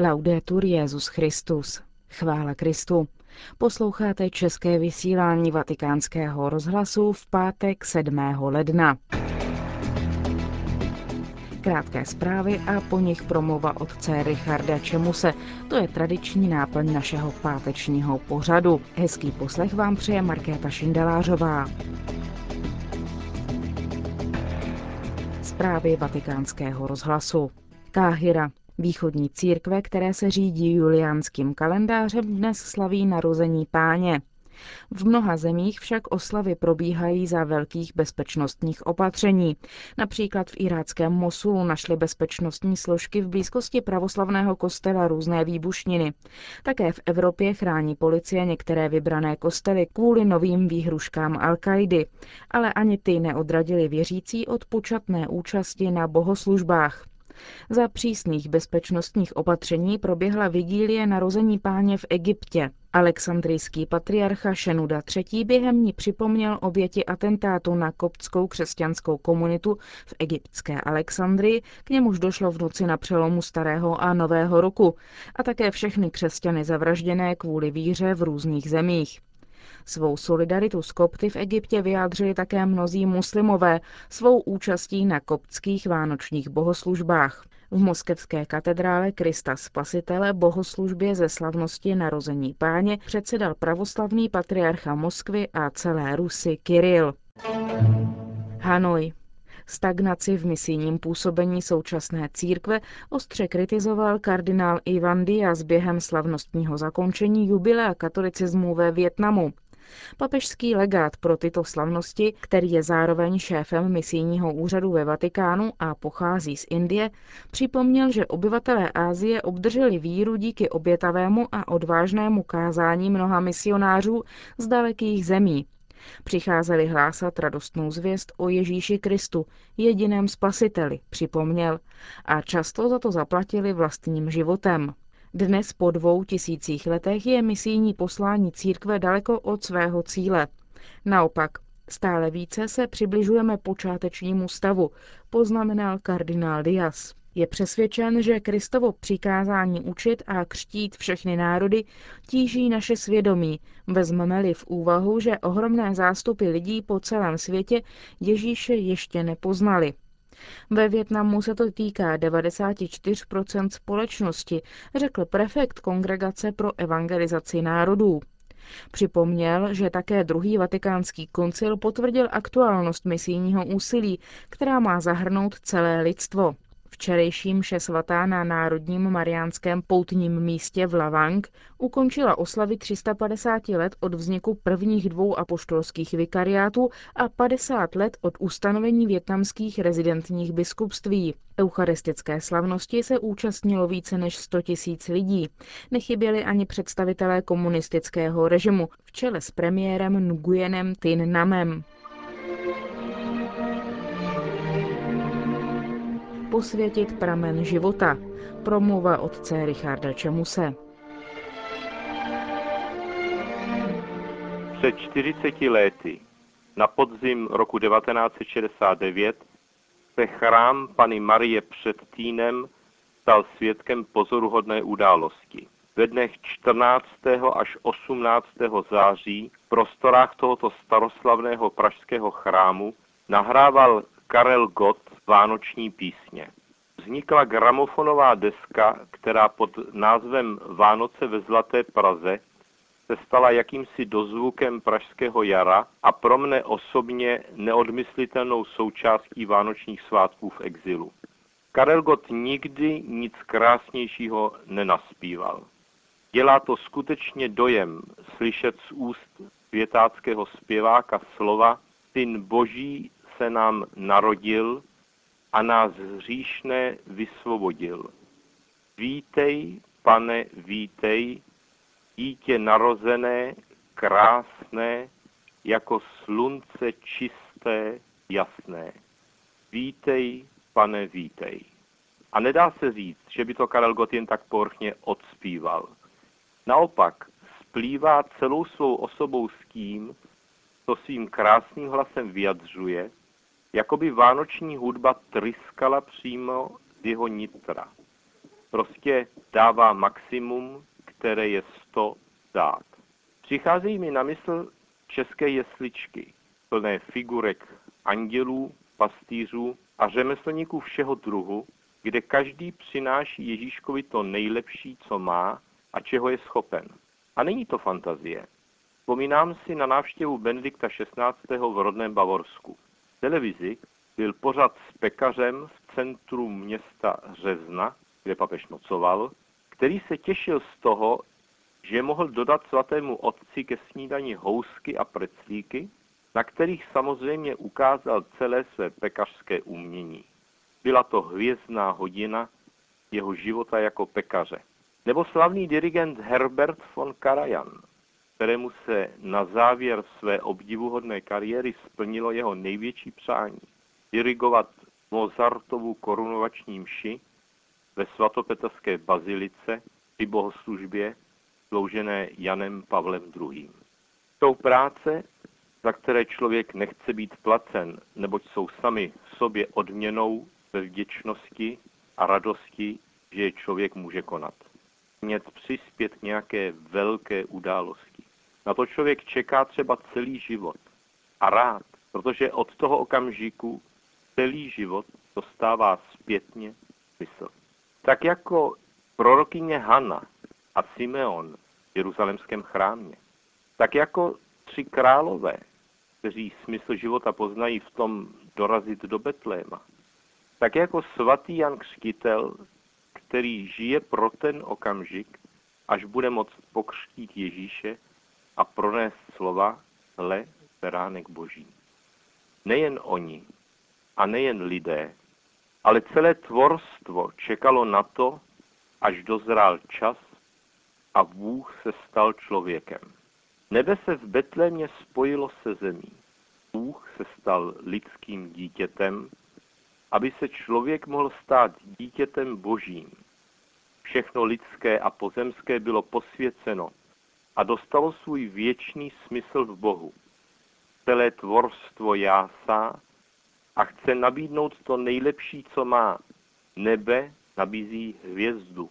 Laudetur Jezus Christus. Chvála Kristu. Posloucháte české vysílání Vatikánského rozhlasu v pátek 7. ledna. Krátké zprávy a po nich promluva otce Richarda Čemuse. To je tradiční náplň našeho pátečního pořadu. Hezký poslech vám přeje Markéta Šindelářová. Zprávy vatikánského rozhlasu. Káhira. Východní církve, které se řídí juliánským kalendářem, dnes slaví narození páně. V mnoha zemích však oslavy probíhají za velkých bezpečnostních opatření. Například v iráckém Mosulu našly bezpečnostní složky v blízkosti pravoslavného kostela různé výbušniny. Také v Evropě chrání policie některé vybrané kostely kvůli novým výhruškám Al-Kaidy, ale ani ty neodradili věřící od počatné účasti na bohoslužbách. Za přísných bezpečnostních opatření proběhla vigílie narození páně v Egyptě. Alexandrijský patriarcha Šenuda III. během ní připomněl oběti atentátu na koptskou křesťanskou komunitu v egyptské Alexandrii, k němuž došlo v noci na přelomu starého a nového roku, a také všechny křesťany zavražděné kvůli víře v různých zemích. Svou solidaritu s kopty v Egyptě vyjádřili také mnozí muslimové svou účastí na koptských vánočních bohoslužbách. V moskevské katedrále Krista Spasitele bohoslužbě ze slavnosti narození páně předsedal pravoslavný patriarcha Moskvy a celé Rusy Kiril. Hanoj. Stagnaci v misijním působení současné církve ostře kritizoval kardinál Ivan Diaz během slavnostního zakončení jubilea katolicismu ve Větnamu. Papežský legát pro tyto slavnosti, který je zároveň šéfem misijního úřadu ve Vatikánu a pochází z Indie, připomněl, že obyvatelé Ázie obdrželi víru díky obětavému a odvážnému kázání mnoha misionářů z dalekých zemí. Přicházeli hlásat radostnou zvěst o Ježíši Kristu, jediném spasiteli, připomněl, a často za to zaplatili vlastním životem. Dnes po dvou tisících letech je misijní poslání církve daleko od svého cíle. Naopak, stále více se přibližujeme počátečnímu stavu, poznamenal kardinál Dias. Je přesvědčen, že Kristovo přikázání učit a křtít všechny národy tíží naše svědomí, vezmeme-li v úvahu, že ohromné zástupy lidí po celém světě Ježíše ještě nepoznali. Ve Větnamu se to týká 94% společnosti, řekl prefekt Kongregace pro evangelizaci národů. Připomněl, že také druhý vatikánský koncil potvrdil aktuálnost misijního úsilí, která má zahrnout celé lidstvo. Včerejší mše svatá na Národním mariánském poutním místě v Lavang ukončila oslavy 350 let od vzniku prvních dvou apoštolských vikariátů a 50 let od ustanovení větnamských rezidentních biskupství. Eucharistické slavnosti se účastnilo více než 100 tisíc lidí. Nechyběli ani představitelé komunistického režimu v čele s premiérem Nguyenem Tin Namem. Posvětit pramen života. Promluva otce Richarda Čemuse. Před 40 lety, na podzim roku 1969, se chrám Pany Marie před Týnem stal svědkem pozoruhodné události. Ve dnech 14. až 18. září v prostorách tohoto staroslavného pražského chrámu nahrával Karel Gott vánoční písně. Vznikla gramofonová deska, která pod názvem Vánoce ve Zlaté Praze se stala jakýmsi dozvukem pražského jara a pro mne osobně neodmyslitelnou součástí vánočních svátků v exilu. Karel Gott nikdy nic krásnějšího nenaspíval. Dělá to skutečně dojem slyšet z úst světáckého zpěváka slova Syn Boží se nám narodil a nás hříšné vysvobodil. Vítej, pane, vítej, dítě narozené, krásné, jako slunce čisté, jasné. Vítej, pane, vítej. A nedá se říct, že by to Karel Gott jen tak porchně odspíval. Naopak, splývá celou svou osobou s tím, co svým krásným hlasem vyjadřuje jako by vánoční hudba tryskala přímo z jeho nitra. Prostě dává maximum, které je sto dát. Přicházejí mi na mysl české jesličky, plné figurek andělů, pastýřů a řemeslníků všeho druhu, kde každý přináší Ježíškovi to nejlepší, co má a čeho je schopen. A není to fantazie. Vzpomínám si na návštěvu Benedikta XVI. v rodném Bavorsku. Televizi byl pořad s pekařem v centru města Řezna, kde papež nocoval, který se těšil z toho, že mohl dodat svatému otci ke snídani housky a preclíky, na kterých samozřejmě ukázal celé své pekařské umění. Byla to hvězdná hodina jeho života jako pekaře. Nebo slavný dirigent Herbert von Karajan, kterému se na závěr své obdivuhodné kariéry splnilo jeho největší přání dirigovat Mozartovu korunovační mši ve svatopetrské bazilice při bohoslužbě sloužené Janem Pavlem II. Jsou práce, za které člověk nechce být placen, neboť jsou sami sobě odměnou ve vděčnosti a radosti, že je člověk může konat. Mět přispět nějaké velké události. Na to člověk čeká třeba celý život. A rád, protože od toho okamžiku celý život dostává zpětně smysl. Tak jako prorokyně Hanna a Simeon v jeruzalemském chrámě, tak jako tři králové, kteří smysl života poznají v tom dorazit do Betléma, tak jako svatý Jan Křtitel, který žije pro ten okamžik, až bude moct pokřtít Ježíše a pronést slova, hle, beránek boží. Nejen oni, a nejen lidé, ale celé tvorstvo čekalo na to, až dozrál čas a Bůh se stal člověkem. Nebe se v Betlémě spojilo se zemí. Bůh se stal lidským dítětem, aby se člověk mohl stát dítětem božím. Všechno lidské a pozemské bylo posvěceno a dostalo svůj věčný smysl v Bohu. Celé tvorstvo jásá a chce nabídnout to nejlepší, co má. Nebe nabízí hvězdu.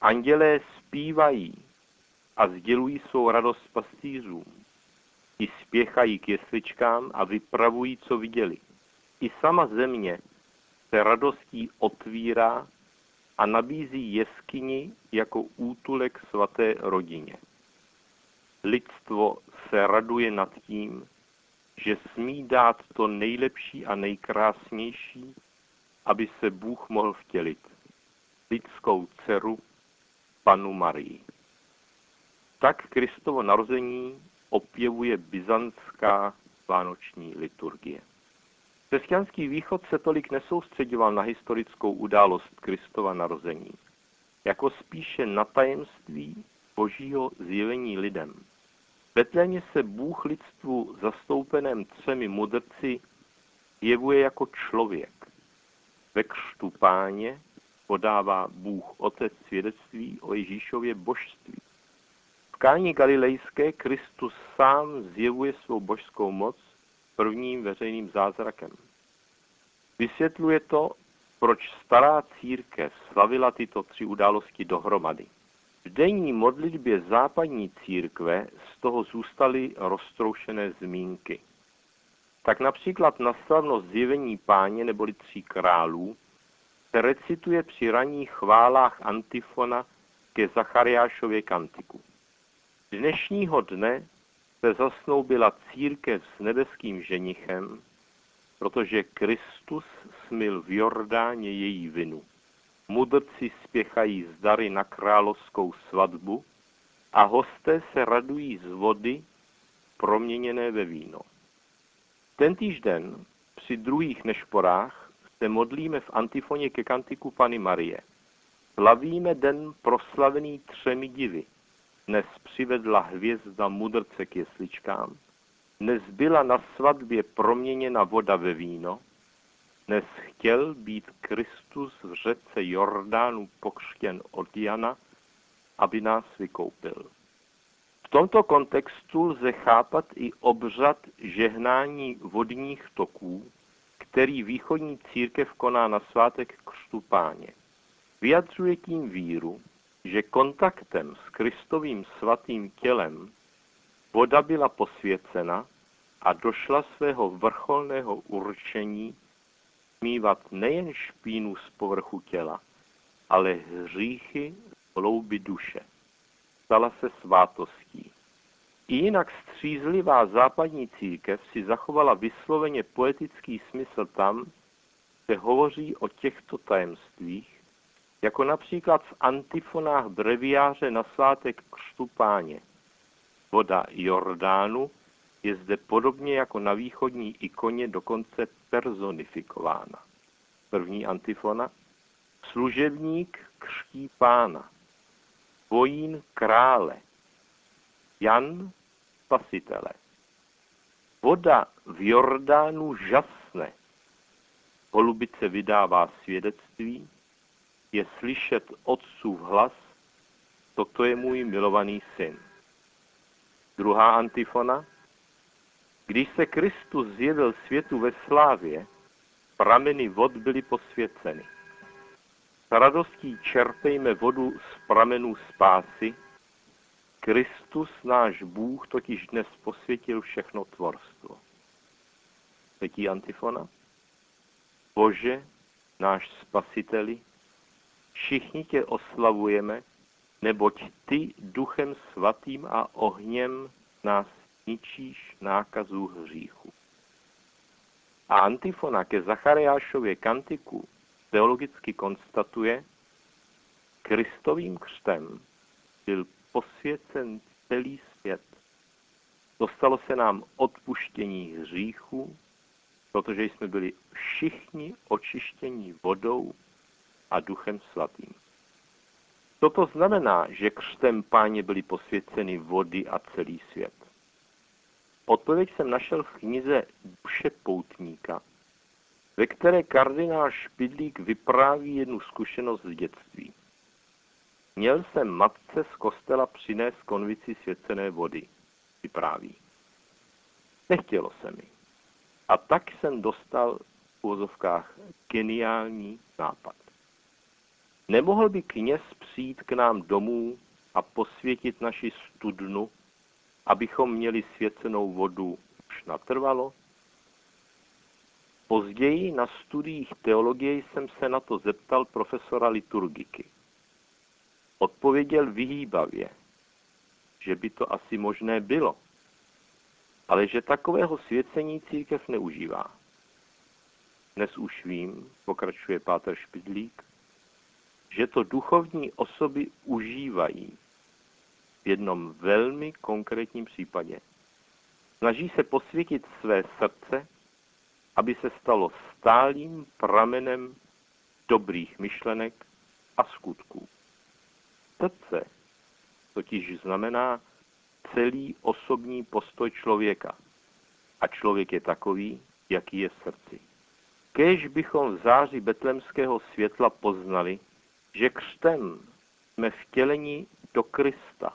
Andělé zpívají a sdělují svou radost pastýřům. I spěchají k jesličkám a vypravují, co viděli. I sama země se radostí otvírá a nabízí jeskyni jako útulek svaté rodině. Lidstvo se raduje nad tím, že smí dát to nejlepší a nejkrásnější, aby se Bůh mohl vtělit. Lidskou dceru, panu Marii. Tak Kristovo narození opěvuje byzantská vánoční liturgie. Křesťanský východ se tolik nesoustředoval na historickou událost Kristova narození, jako spíše na tajemství božího zjevení lidem. Betlémě se Bůh lidstvu zastoupeném třemi mudrci jevuje jako člověk. Ve křtu páně podává Bůh Otec svědectví o Ježíšově božství. V káni galilejské Kristus sám zjevuje svou božskou moc prvním veřejným zázrakem. Vysvětluje to, proč stará církev slavila tyto tři události dohromady. V denní modlitbě západní církve z toho zůstaly roztroušené zmínky. Tak například na slavnost zjevení páně neboli tří králů se recituje při ranních chválách antifona ke Zachariášově kantiku. Dnešního dne se zasnoubila církev s nebeským ženichem, protože Kristus smil v Jordáně její vinu mudrci spěchají z dary na královskou svatbu a hosté se radují z vody proměněné ve víno. Tentýž den při druhých nešporách se modlíme v antifoně ke kantiku Pany Marie. Slavíme den proslavený třemi divy. Dnes přivedla hvězda mudrce k jesličkám, dnes byla na svatbě proměněna voda ve víno, dnes chtěl být Kristus v řece Jordánu pokřtěn od Jana, aby nás vykoupil. V tomto kontextu lze chápat i obřad žehnání vodních toků, který východní církev koná na svátek křtu páně. Vyjadřuje tím víru, že kontaktem s Kristovým svatým tělem voda byla posvěcena a došla svého vrcholného určení smívat nejen špínu z povrchu těla, ale hříchy z hlouby duše. Stala se svátostí. I jinak střízlivá západní církev si zachovala vysloveně poetický smysl tam, kde hovoří o těchto tajemstvích, jako například v antifonách breviáře na svátek křtu páně. Voda Jordánu je zde podobně jako na východní ikoně dokonce personifikována. První antifona. Služebník křtí pána. Vojín krále. Jan spasitele. Voda v Jordánu žasne. Holubice vydává svědectví, je slyšet otcův hlas, toto je můj milovaný syn. Druhá antifona. Když se Kristus zjevil světu ve slávě, prameny vod byly posvěceny. S radostí čerpejme vodu z pramenů spásy. Kristus, náš Bůh, totiž dnes posvětil všechno tvorstvo. Třetí antifona. Bože, náš spasiteli, všichni tě oslavujeme, neboť ty duchem svatým a ohněm nás ničíš nákazů hříchu. A antifona ke Zachariášově kantiku teologicky konstatuje, Kristovým křtem byl posvěcen celý svět. Dostalo se nám odpuštění hříchů, protože jsme byli všichni očištění vodou a duchem svatým. Toto znamená, že křtem páně byly posvěceny vody a celý svět. Odpověď jsem našel v knize Duše poutníka, ve které kardinál Špidlík vypráví jednu zkušenost z dětství. Měl jsem matce z kostela přinést konvici svěcené vody, vypráví. Nechtělo se mi. A tak jsem dostal v úzovkách geniální nápad. Nemohl by kněz přijít k nám domů a posvětit naši studnu, abychom měli svěcenou vodu už natrvalo? Později na studiích teologie jsem se na to zeptal profesora liturgiky. Odpověděl vyhýbavě, že by to asi možné bylo, ale že takového svěcení církev neužívá. Dnes už vím, pokračuje Páter Špidlík, že to duchovní osoby užívají v jednom velmi konkrétním případě. Snaží se posvětit své srdce, aby se stalo stálým pramenem dobrých myšlenek a skutků. Srdce totiž znamená celý osobní postoj člověka. A člověk je takový, jaký je v srdci. Kéž bychom v záři betlemského světla poznali, že křtem jsme vtěleni do Krista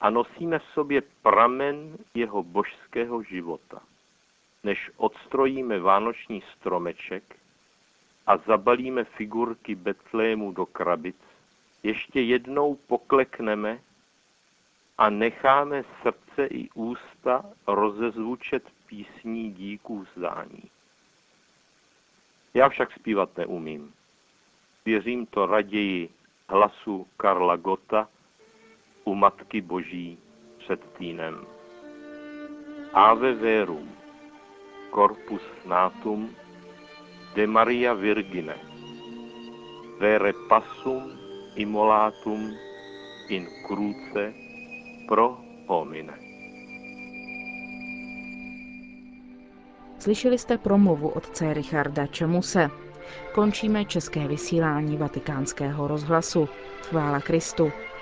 a nosíme v sobě pramen jeho božského života. Než odstrojíme vánoční stromeček a zabalíme figurky Betlému do krabic, ještě jednou poklekneme a necháme srdce i ústa rozezvučet písní díků vzdání. Já však zpívat neumím. Věřím to raději hlasu Karla Gota u Matky Boží před týnem. Ave verum, corpus natum, de Maria Virgine, vere passum immolatum in cruce pro homine. Slyšeli jste promluvu otce Richarda Čemuse. Končíme české vysílání vatikánského rozhlasu. Chvála Kristu.